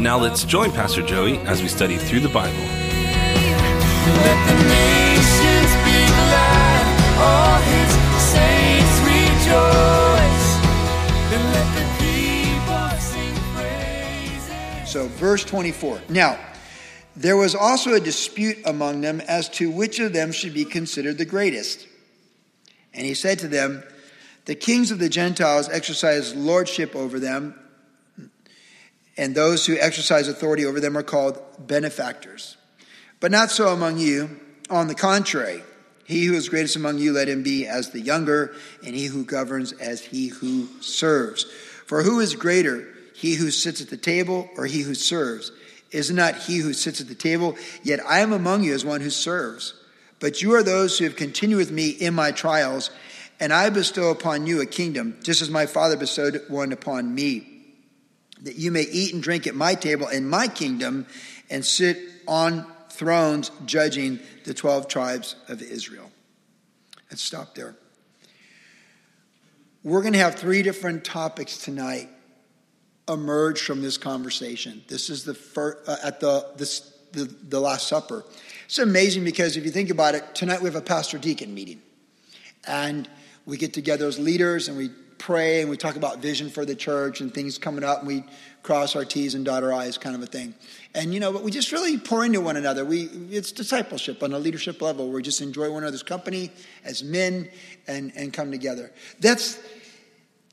Now let's join Pastor Joey as we study through the Bible. Let the nations be glad. All his saints rejoice. And let the people sing praises. So, verse 24. Now, there was also a dispute among them as to which of them should be considered the greatest. And he said to them, The kings of the Gentiles exercise lordship over them, and those who exercise authority over them are called benefactors. But not so among you. On the contrary, he who is greatest among you, let him be as the younger, and he who governs as he who serves. For who is greater, he who sits at the table or he who serves? Is not he who sits at the table? Yet I am among you as one who serves. But you are those who have continued with me in my trials, and I bestow upon you a kingdom, just as my Father bestowed one upon me that you may eat and drink at my table in my kingdom and sit on thrones judging the 12 tribes of Israel. Let's stop there. We're going to have three different topics tonight emerge from this conversation. This is the first, uh, at the, this, the, the Last Supper. It's amazing because if you think about it, tonight we have a pastor deacon meeting. And we get together as leaders and we pray and we talk about vision for the church and things coming up and we cross our T's and dot our I's kind of a thing. And you know, but we just really pour into one another. We it's discipleship on a leadership level. We just enjoy one another's company as men and, and come together. That's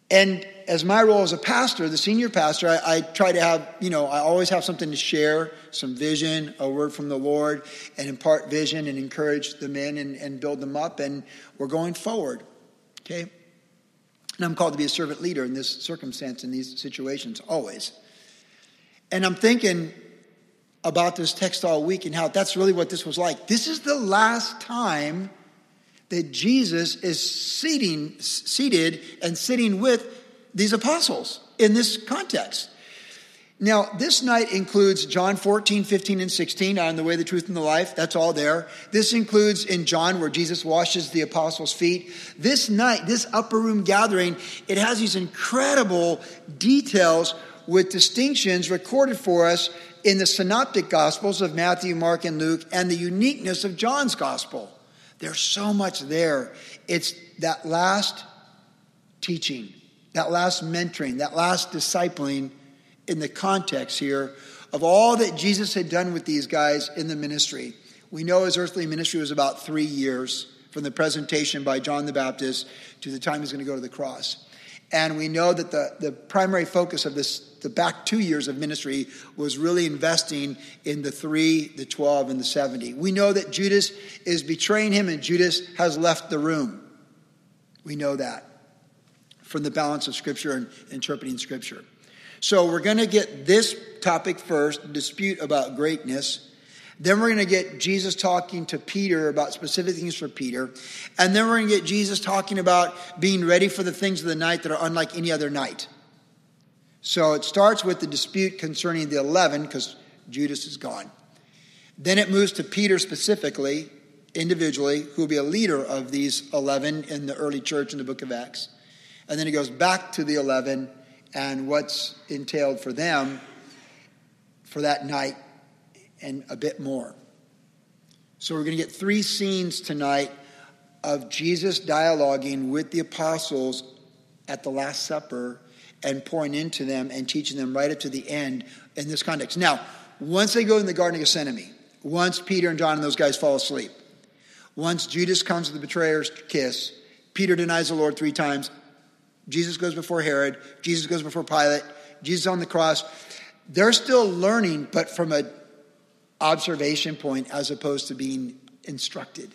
and as my role as a pastor, the senior pastor, I, I, try to have, you know, I always have something to share, some vision, a word from the Lord, and impart vision and encourage the men and, and build them up. And we're going forward. Okay? And I'm called to be a servant leader in this circumstance, in these situations, always. And I'm thinking about this text all week and how that's really what this was like. This is the last time that Jesus is seating, seated and sitting with these apostles in this context. Now, this night includes John 14, 15, and 16 on the way, the truth, and the life. That's all there. This includes in John where Jesus washes the apostles' feet. This night, this upper room gathering, it has these incredible details with distinctions recorded for us in the synoptic gospels of Matthew, Mark, and Luke, and the uniqueness of John's gospel. There's so much there. It's that last teaching, that last mentoring, that last discipling in the context here of all that Jesus had done with these guys in the ministry. We know his earthly ministry was about three years from the presentation by John the Baptist to the time he's going to go to the cross. And we know that the, the primary focus of this, the back two years of ministry, was really investing in the three, the 12, and the 70. We know that Judas is betraying him and Judas has left the room. We know that from the balance of Scripture and interpreting Scripture. So we're going to get this topic first dispute about greatness. Then we're going to get Jesus talking to Peter about specific things for Peter. And then we're going to get Jesus talking about being ready for the things of the night that are unlike any other night. So it starts with the dispute concerning the 11 because Judas is gone. Then it moves to Peter specifically, individually, who will be a leader of these 11 in the early church in the book of Acts. And then it goes back to the 11 and what's entailed for them for that night and a bit more. So we're going to get three scenes tonight of Jesus dialoguing with the apostles at the Last Supper and pouring into them and teaching them right up to the end in this context. Now, once they go in the Garden of Gethsemane, once Peter and John and those guys fall asleep, once Judas comes to the betrayer's kiss, Peter denies the Lord three times, Jesus goes before Herod, Jesus goes before Pilate, Jesus on the cross. They're still learning, but from an observation point as opposed to being instructed.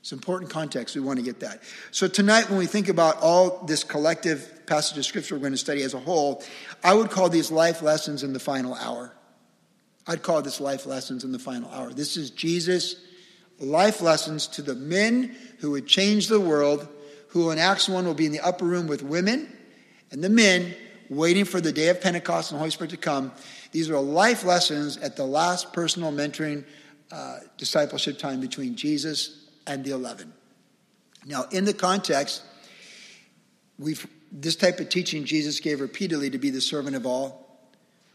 It's important context. We want to get that. So, tonight, when we think about all this collective passage of scripture we're going to study as a whole, I would call these life lessons in the final hour. I'd call this life lessons in the final hour. This is Jesus' life lessons to the men who would change the world, who in Acts 1 will be in the upper room with women and the men waiting for the day of Pentecost and the Holy Spirit to come. These are life lessons at the last personal mentoring uh, discipleship time between Jesus and the 11. Now, in the context, we've, this type of teaching Jesus gave repeatedly to be the servant of all.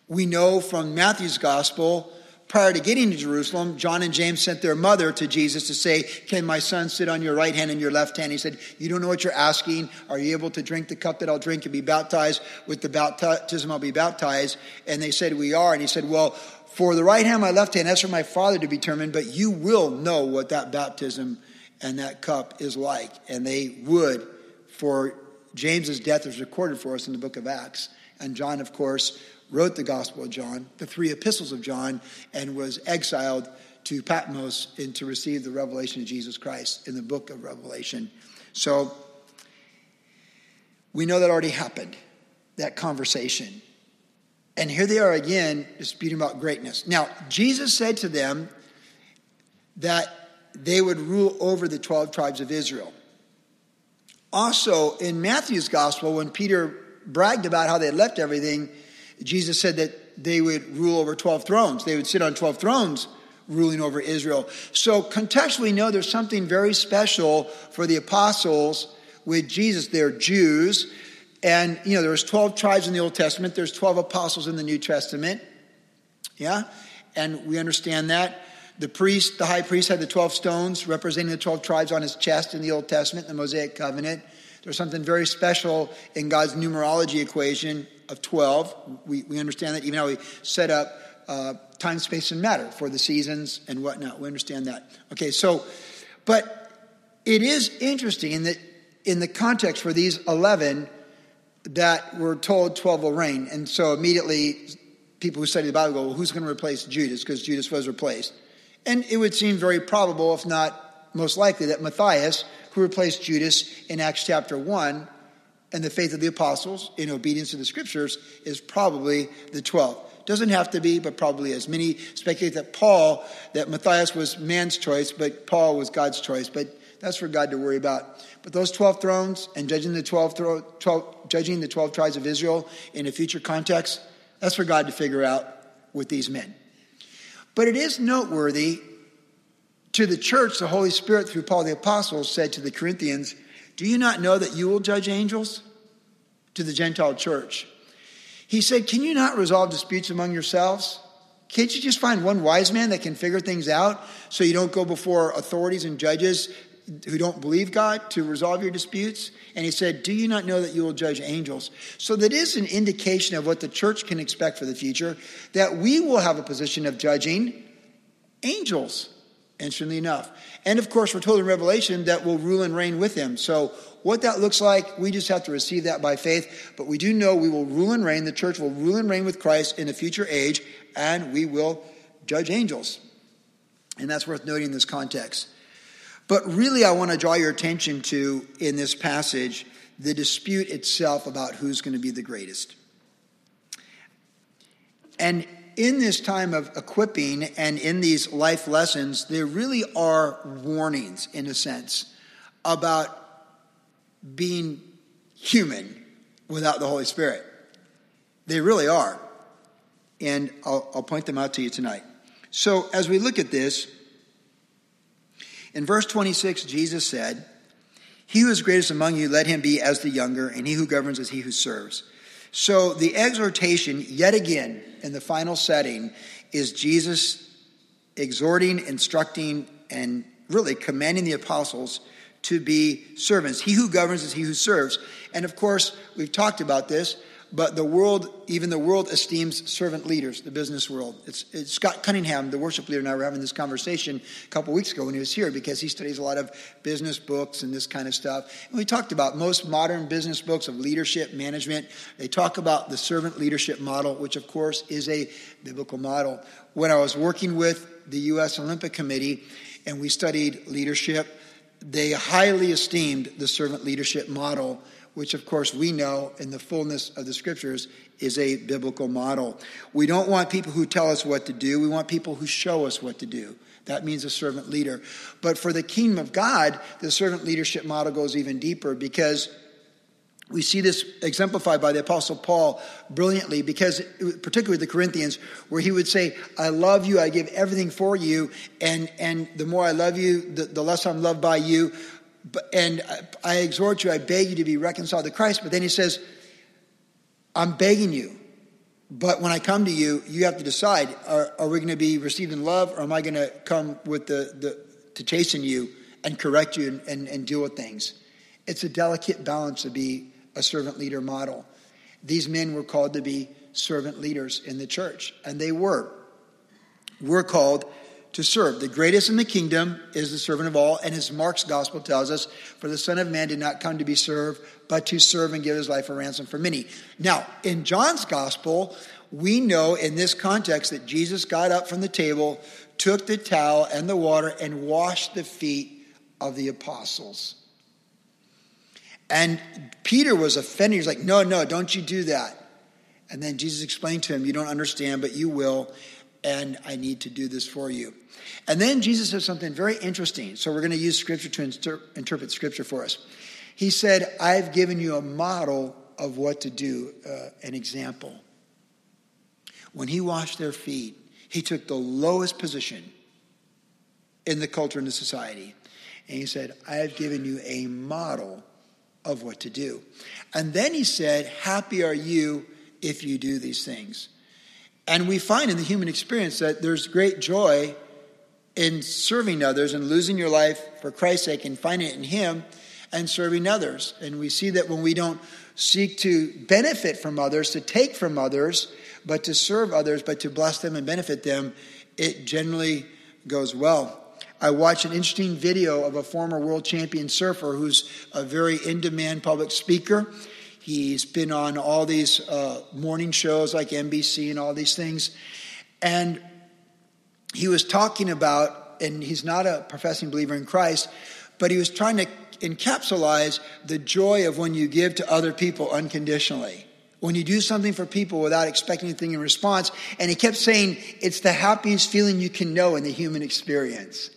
We know from Matthew's gospel, prior to getting to Jerusalem, John and James sent their mother to Jesus to say, Can my son sit on your right hand and your left hand? He said, You don't know what you're asking. Are you able to drink the cup that I'll drink and be baptized with the baptism I'll be baptized? And they said, We are. And he said, Well, for the right hand, my left hand, that's for my Father to determine, but you will know what that baptism and that cup is like. And they would, for James's death is recorded for us in the book of Acts. And John, of course, wrote the Gospel of John, the three epistles of John, and was exiled to Patmos and to receive the revelation of Jesus Christ in the book of Revelation. So we know that already happened, that conversation. And here they are again disputing about greatness. Now, Jesus said to them that they would rule over the 12 tribes of Israel. Also, in Matthew's gospel, when Peter bragged about how they had left everything, Jesus said that they would rule over 12 thrones. They would sit on 12 thrones ruling over Israel. So, contextually, know there's something very special for the apostles with Jesus. They're Jews. And, you know, there's 12 tribes in the Old Testament, there's 12 apostles in the New Testament. Yeah? And we understand that. The priest, the high priest, had the 12 stones representing the 12 tribes on his chest in the Old Testament, the Mosaic covenant. There's something very special in God's numerology equation of 12. We, we understand that even how we set up uh, time, space, and matter for the seasons and whatnot. We understand that. Okay, so, but it is interesting in that in the context for these 11, that we're told 12 will reign. And so immediately, people who study the Bible go, well, who's going to replace Judas? Because Judas was replaced. And it would seem very probable, if not most likely, that Matthias, who replaced Judas in Acts chapter 1, and the faith of the apostles in obedience to the scriptures is probably the 12. Doesn't have to be, but probably is. Many speculate that Paul, that Matthias was man's choice, but Paul was God's choice. But that's for God to worry about. But those 12 thrones and judging the 12, 12, judging the 12 tribes of Israel in a future context, that's for God to figure out with these men. But it is noteworthy to the church, the Holy Spirit, through Paul the Apostle, said to the Corinthians, Do you not know that you will judge angels? To the Gentile church. He said, Can you not resolve disputes among yourselves? Can't you just find one wise man that can figure things out so you don't go before authorities and judges who don't believe God to resolve your disputes? And he said, Do you not know that you will judge angels? So that is an indication of what the church can expect for the future, that we will have a position of judging angels, interestingly enough. And of course, we're told in Revelation that we'll rule and reign with him. So what that looks like, we just have to receive that by faith. But we do know we will rule and reign, the church will rule and reign with Christ in a future age, and we will judge angels. And that's worth noting in this context. But really, I want to draw your attention to, in this passage, the dispute itself about who's going to be the greatest. And in this time of equipping and in these life lessons, there really are warnings, in a sense, about being human without the Holy Spirit. They really are. And I'll, I'll point them out to you tonight. So, as we look at this, in verse 26, Jesus said, He who is greatest among you, let him be as the younger, and he who governs as he who serves. So the exhortation, yet again, in the final setting, is Jesus exhorting, instructing, and really commanding the apostles to be servants. He who governs is he who serves. And of course, we've talked about this but the world, even the world, esteems servant leaders, the business world. It's, it's, Scott Cunningham, the worship leader, and I were having this conversation a couple weeks ago when he was here because he studies a lot of business books and this kind of stuff. And we talked about most modern business books of leadership management. They talk about the servant leadership model, which of course is a biblical model. When I was working with the U.S. Olympic Committee and we studied leadership, they highly esteemed the servant leadership model which of course we know in the fullness of the scriptures is a biblical model. We don't want people who tell us what to do, we want people who show us what to do. That means a servant leader. But for the kingdom of God, the servant leadership model goes even deeper because we see this exemplified by the Apostle Paul brilliantly, because particularly the Corinthians, where he would say, I love you, I give everything for you, and, and the more I love you, the, the less I'm loved by you. And I exhort you, I beg you to be reconciled to Christ. But then he says, I'm begging you. But when I come to you, you have to decide are, are we going to be received in love or am I going to come with the, the to chasten you and correct you and, and, and deal with things? It's a delicate balance to be a servant leader model. These men were called to be servant leaders in the church, and they were. We're called to serve. The greatest in the kingdom is the servant of all, and as Mark's gospel tells us, for the Son of Man did not come to be served, but to serve and give his life a ransom for many. Now, in John's gospel, we know in this context that Jesus got up from the table, took the towel and the water, and washed the feet of the apostles. And Peter was offended. He's like, No, no, don't you do that. And then Jesus explained to him, You don't understand, but you will and I need to do this for you. And then Jesus says something very interesting. So we're going to use scripture to inter- interpret scripture for us. He said, I've given you a model of what to do, uh, an example. When he washed their feet, he took the lowest position in the culture and the society. And he said, I have given you a model of what to do. And then he said, Happy are you if you do these things. And we find in the human experience that there's great joy in serving others and losing your life for Christ's sake and finding it in Him and serving others. And we see that when we don't seek to benefit from others, to take from others, but to serve others, but to bless them and benefit them, it generally goes well. I watched an interesting video of a former world champion surfer who's a very in demand public speaker. He's been on all these uh, morning shows like NBC and all these things. And he was talking about, and he's not a professing believer in Christ, but he was trying to encapsulize the joy of when you give to other people unconditionally. When you do something for people without expecting anything in response. And he kept saying, it's the happiest feeling you can know in the human experience.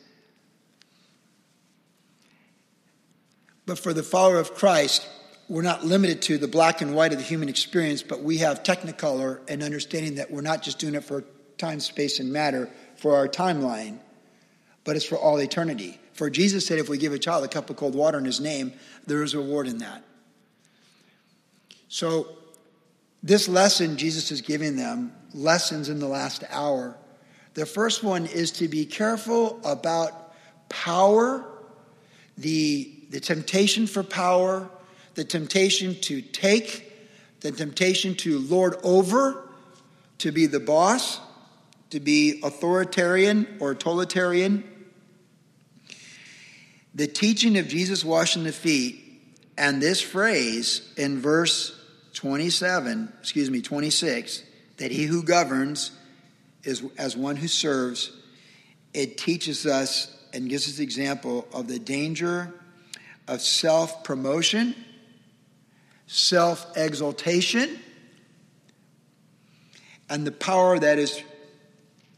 But for the follower of Christ, we're not limited to the black and white of the human experience, but we have technicolor and understanding that we're not just doing it for time, space, and matter for our timeline, but it's for all eternity. For Jesus said, if we give a child a cup of cold water in his name, there is reward in that. So, this lesson Jesus is giving them, lessons in the last hour. The first one is to be careful about power, the, the temptation for power, the temptation to take, the temptation to lord over, to be the boss, to be authoritarian or totalitarian. The teaching of Jesus washing the feet and this phrase in verse 27, excuse me, 26, that he who governs is as one who serves, it teaches us and gives us the example of the danger of self promotion self exaltation, and the power that is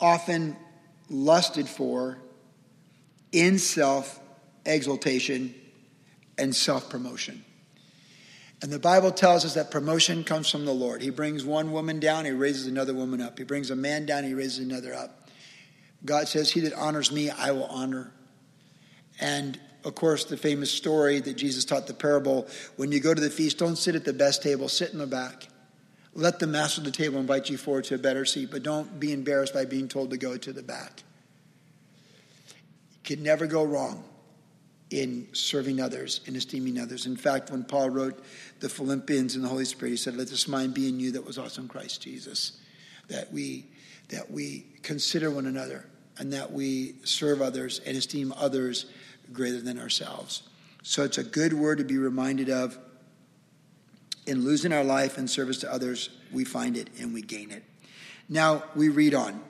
often lusted for in self exaltation and self promotion. And the Bible tells us that promotion comes from the Lord. He brings one woman down, he raises another woman up. He brings a man down, he raises another up. God says, He that honors me, I will honor. And of course, the famous story that Jesus taught the parable when you go to the feast, don't sit at the best table, sit in the back. Let the master of the table invite you forward to a better seat, but don't be embarrassed by being told to go to the back. You can never go wrong in serving others, in esteeming others. In fact, when Paul wrote the Philippians in the Holy Spirit, he said, Let this mind be in you that was also in Christ Jesus. That we that we consider one another and that we serve others and esteem others greater than ourselves. So it's a good word to be reminded of. In losing our life in service to others, we find it and we gain it. Now we read on.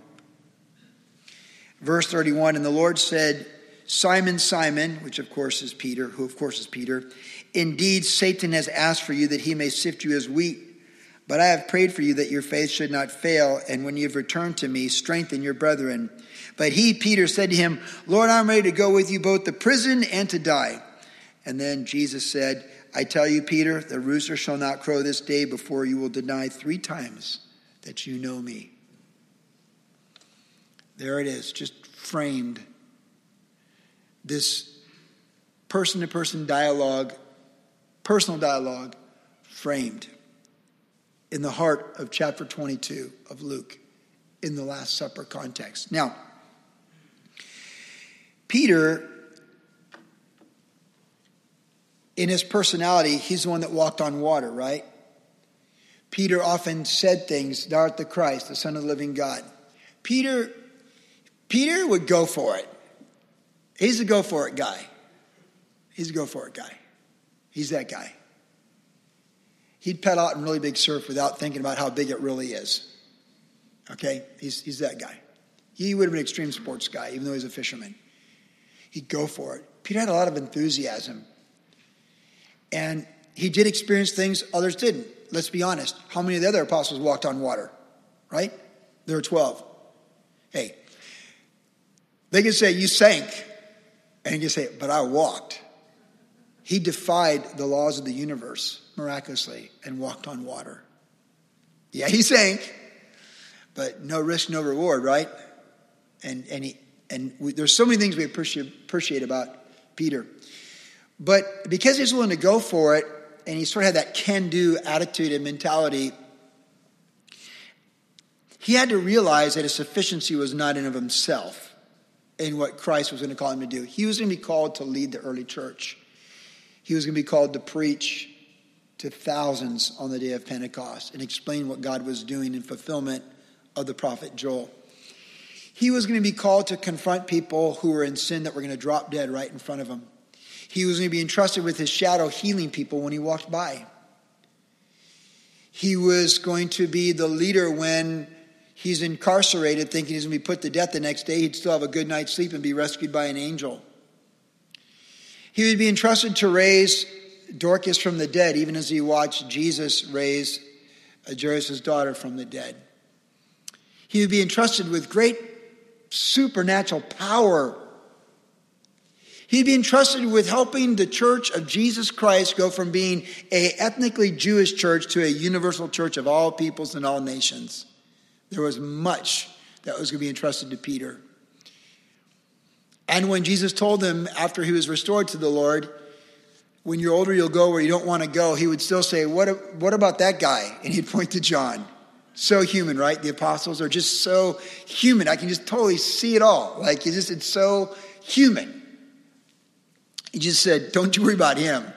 Verse 31 And the Lord said Simon, Simon, which of course is Peter, who of course is Peter, indeed Satan has asked for you that he may sift you as wheat. But I have prayed for you that your faith should not fail, and when you have returned to me, strengthen your brethren. But he, Peter, said to him, Lord, I'm ready to go with you both to prison and to die. And then Jesus said, I tell you, Peter, the rooster shall not crow this day before you will deny three times that you know me. There it is, just framed. This person to person dialogue, personal dialogue, framed in the heart of chapter 22 of Luke in the Last Supper context. Now, Peter, in his personality, he's the one that walked on water, right? Peter often said things, Thou art the Christ, the Son of the living God. Peter, Peter would go for it. He's a go for it guy. He's a go for it guy. He's that guy. He'd pedal out in really big surf without thinking about how big it really is. Okay? He's, he's that guy. He would have been an extreme sports guy, even though he's a fisherman. He'd go for it. Peter had a lot of enthusiasm. And he did experience things others didn't. Let's be honest. How many of the other apostles walked on water? Right? There were 12. Hey, they can say, You sank. And you can say, But I walked. He defied the laws of the universe miraculously and walked on water. Yeah, he sank, but no risk, no reward, right? And, and, he, and we, there's so many things we appreciate, about Peter. But because he's willing to go for it, and he sort of had that can do attitude and mentality, he had to realize that his sufficiency was not in of himself in what Christ was going to call him to do. He was going to be called to lead the early church. He was going to be called to preach to thousands on the day of Pentecost and explain what God was doing in fulfillment of the prophet Joel. He was going to be called to confront people who were in sin that were going to drop dead right in front of him. He was going to be entrusted with his shadow healing people when he walked by. He was going to be the leader when he's incarcerated, thinking he's going to be put to death the next day. He'd still have a good night's sleep and be rescued by an angel. He would be entrusted to raise Dorcas from the dead, even as he watched Jesus raise Jairus' daughter from the dead. He would be entrusted with great supernatural power. He'd be entrusted with helping the church of Jesus Christ go from being a ethnically Jewish church to a universal church of all peoples and all nations. There was much that was going to be entrusted to Peter. And when Jesus told him after he was restored to the Lord, when you're older, you'll go where you don't want to go, he would still say, What, what about that guy? And he'd point to John. So human, right? The apostles are just so human. I can just totally see it all. Like, it's just, it's so human. He just said, Don't you worry about him.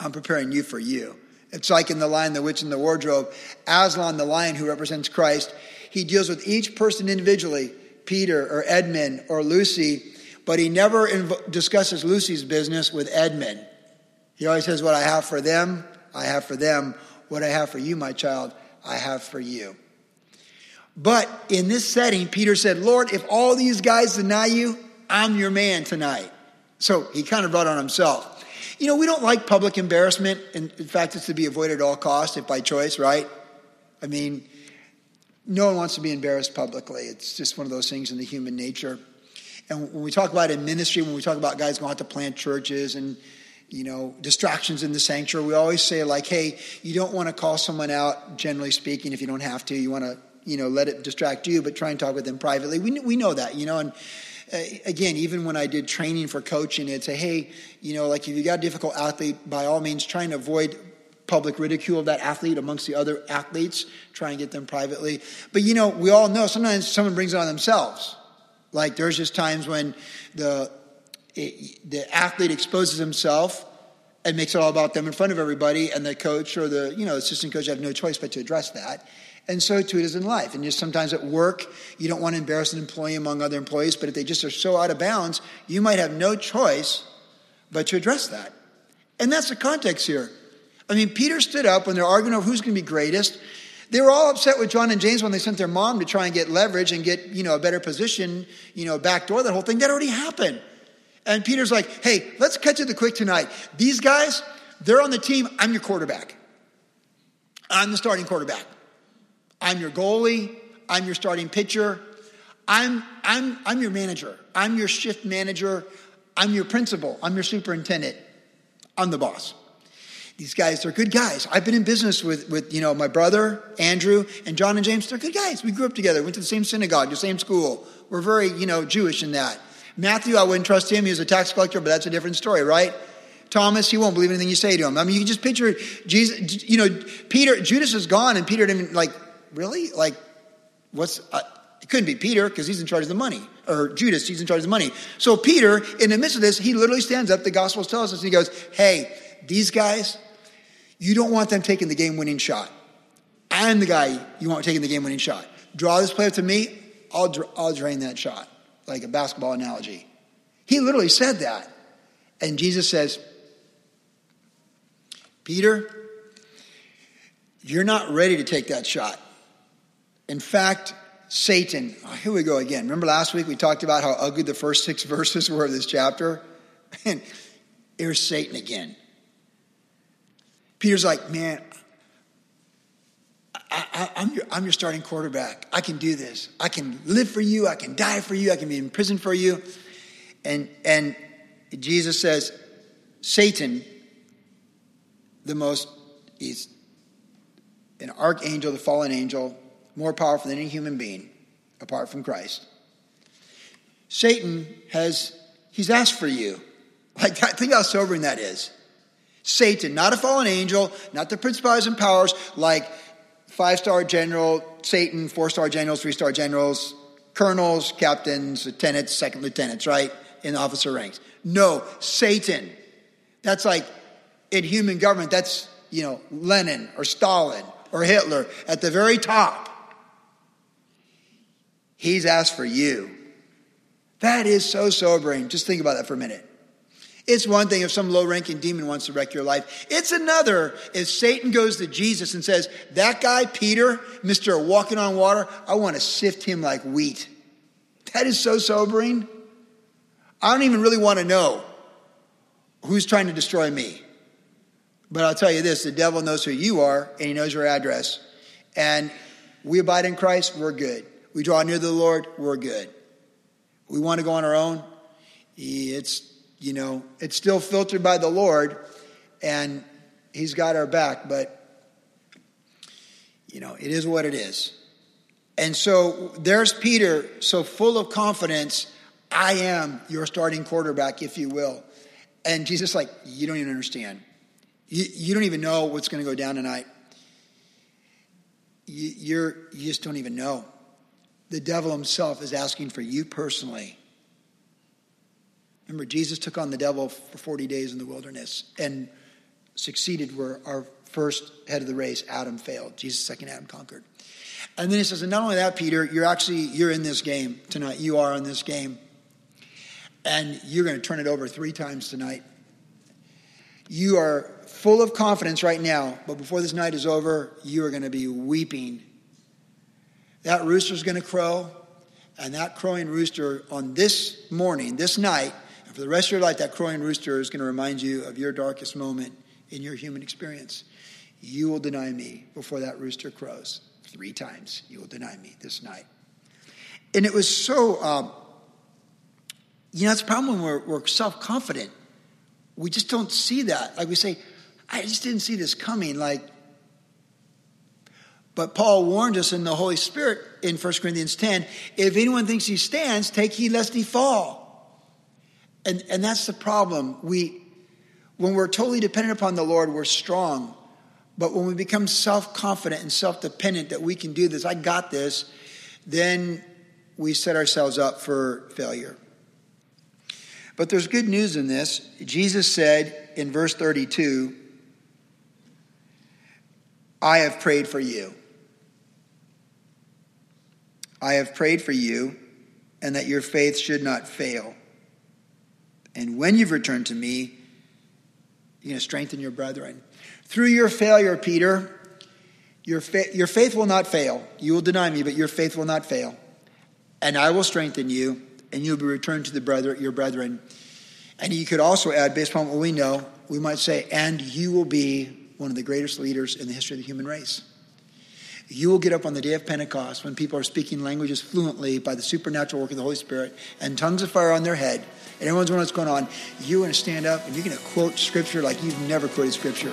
I'm preparing you for you. It's like in the lion, the witch, and the wardrobe. Aslan, the lion who represents Christ, he deals with each person individually Peter or Edmund or Lucy, but he never inv- discusses Lucy's business with Edmund. He always says, What I have for them, I have for them. What I have for you, my child, I have for you. But in this setting, Peter said, Lord, if all these guys deny you, I'm your man tonight. So he kind of brought on himself. You know, we don't like public embarrassment. In, in fact, it's to be avoided at all costs, if by choice, right? I mean, no one wants to be embarrassed publicly. It's just one of those things in the human nature. And when we talk about in ministry, when we talk about guys going out to plant churches and you know, distractions in the sanctuary. We always say, like, hey, you don't want to call someone out, generally speaking, if you don't have to. You want to, you know, let it distract you, but try and talk with them privately. We, we know that, you know, and uh, again, even when I did training for coaching, it'd say, hey, you know, like if you got a difficult athlete, by all means, try and avoid public ridicule of that athlete amongst the other athletes. Try and get them privately. But, you know, we all know sometimes someone brings it on themselves. Like there's just times when the it, the athlete exposes himself and makes it all about them in front of everybody, and the coach or the you know assistant coach have no choice but to address that. And so too it is in life. And just sometimes at work, you don't want to embarrass an employee among other employees, but if they just are so out of bounds, you might have no choice but to address that. And that's the context here. I mean, Peter stood up when they're arguing over who's going to be greatest. They were all upset with John and James when they sent their mom to try and get leverage and get, you know, a better position, you know, backdoor that whole thing. That already happened. And Peter's like, hey, let's cut to the quick tonight. These guys, they're on the team. I'm your quarterback. I'm the starting quarterback. I'm your goalie. I'm your starting pitcher. I'm, I'm, I'm your manager. I'm your shift manager. I'm your principal. I'm your superintendent. I'm the boss. These guys, they're good guys. I've been in business with, with, you know, my brother, Andrew, and John and James. They're good guys. We grew up together, went to the same synagogue, the same school. We're very, you know, Jewish in that. Matthew, I wouldn't trust him. He was a tax collector, but that's a different story, right? Thomas, he won't believe anything you say to him. I mean, you can just picture Jesus, you know, Peter, Judas is gone, and Peter didn't like, really? Like, what's, uh, it couldn't be Peter because he's in charge of the money, or Judas, he's in charge of the money. So Peter, in the midst of this, he literally stands up, the Gospels tell us, and he goes, hey, these guys, you don't want them taking the game winning shot. I'm the guy you want taking the game winning shot. Draw this player to me, I'll, I'll drain that shot, like a basketball analogy. He literally said that. And Jesus says, Peter, you're not ready to take that shot. In fact, Satan, oh, here we go again. Remember last week we talked about how ugly the first six verses were of this chapter? And here's Satan again. Peter's like, man, I, am your, I'm your starting quarterback. I can do this. I can live for you. I can die for you. I can be in prison for you. And, and Jesus says, Satan, the most, he's an archangel, the fallen angel, more powerful than any human being apart from Christ. Satan has, he's asked for you. Like, think how sobering that is. Satan, not a fallen angel, not the principalities and powers, like five star general, Satan, four star generals, three star generals, colonels, captains, lieutenants, second lieutenants, right? In officer ranks. No, Satan. That's like in human government, that's, you know, Lenin or Stalin or Hitler at the very top. He's asked for you. That is so sobering. Just think about that for a minute. It's one thing if some low ranking demon wants to wreck your life. It's another if Satan goes to Jesus and says, That guy, Peter, Mr. Walking on Water, I want to sift him like wheat. That is so sobering. I don't even really want to know who's trying to destroy me. But I'll tell you this the devil knows who you are and he knows your address. And we abide in Christ, we're good. We draw near to the Lord, we're good. We want to go on our own. It's, you know, it's still filtered by the Lord and he's got our back, but, you know, it is what it is. And so there's Peter, so full of confidence. I am your starting quarterback, if you will. And Jesus, like, you don't even understand. You, you don't even know what's going to go down tonight. You, you're, you just don't even know. The devil himself is asking for you personally. Remember, Jesus took on the devil for 40 days in the wilderness and succeeded where our first head of the race, Adam, failed. Jesus' second Adam conquered. And then he says, and not only that, Peter, you're actually, you're in this game tonight. You are in this game. And you're going to turn it over three times tonight. You are full of confidence right now, but before this night is over, you are going to be weeping. That rooster is going to crow, and that crowing rooster on this morning, this night, and for the rest of your life, that crowing rooster is going to remind you of your darkest moment in your human experience. You will deny me before that rooster crows. Three times you will deny me this night. And it was so, um, you know, it's a problem when we're, we're self confident we just don't see that. Like we say, I just didn't see this coming. Like, but Paul warned us in the Holy Spirit in 1 Corinthians 10 if anyone thinks he stands, take heed lest he fall. And, and that's the problem. We, when we're totally dependent upon the Lord, we're strong. But when we become self confident and self dependent that we can do this, I got this, then we set ourselves up for failure. But there's good news in this. Jesus said in verse 32, I have prayed for you. I have prayed for you, and that your faith should not fail. And when you've returned to me, you're going to strengthen your brethren. Through your failure, Peter, your, fa- your faith will not fail. You will deny me, but your faith will not fail. And I will strengthen you, and you'll be returned to the brother, your brethren. And you could also add, based upon what we know, we might say, and you will be one of the greatest leaders in the history of the human race. You will get up on the day of Pentecost when people are speaking languages fluently by the supernatural work of the Holy Spirit and tongues of fire on their head, and everyone's wondering what's going on. You're going to stand up and you're going to quote scripture like you've never quoted scripture.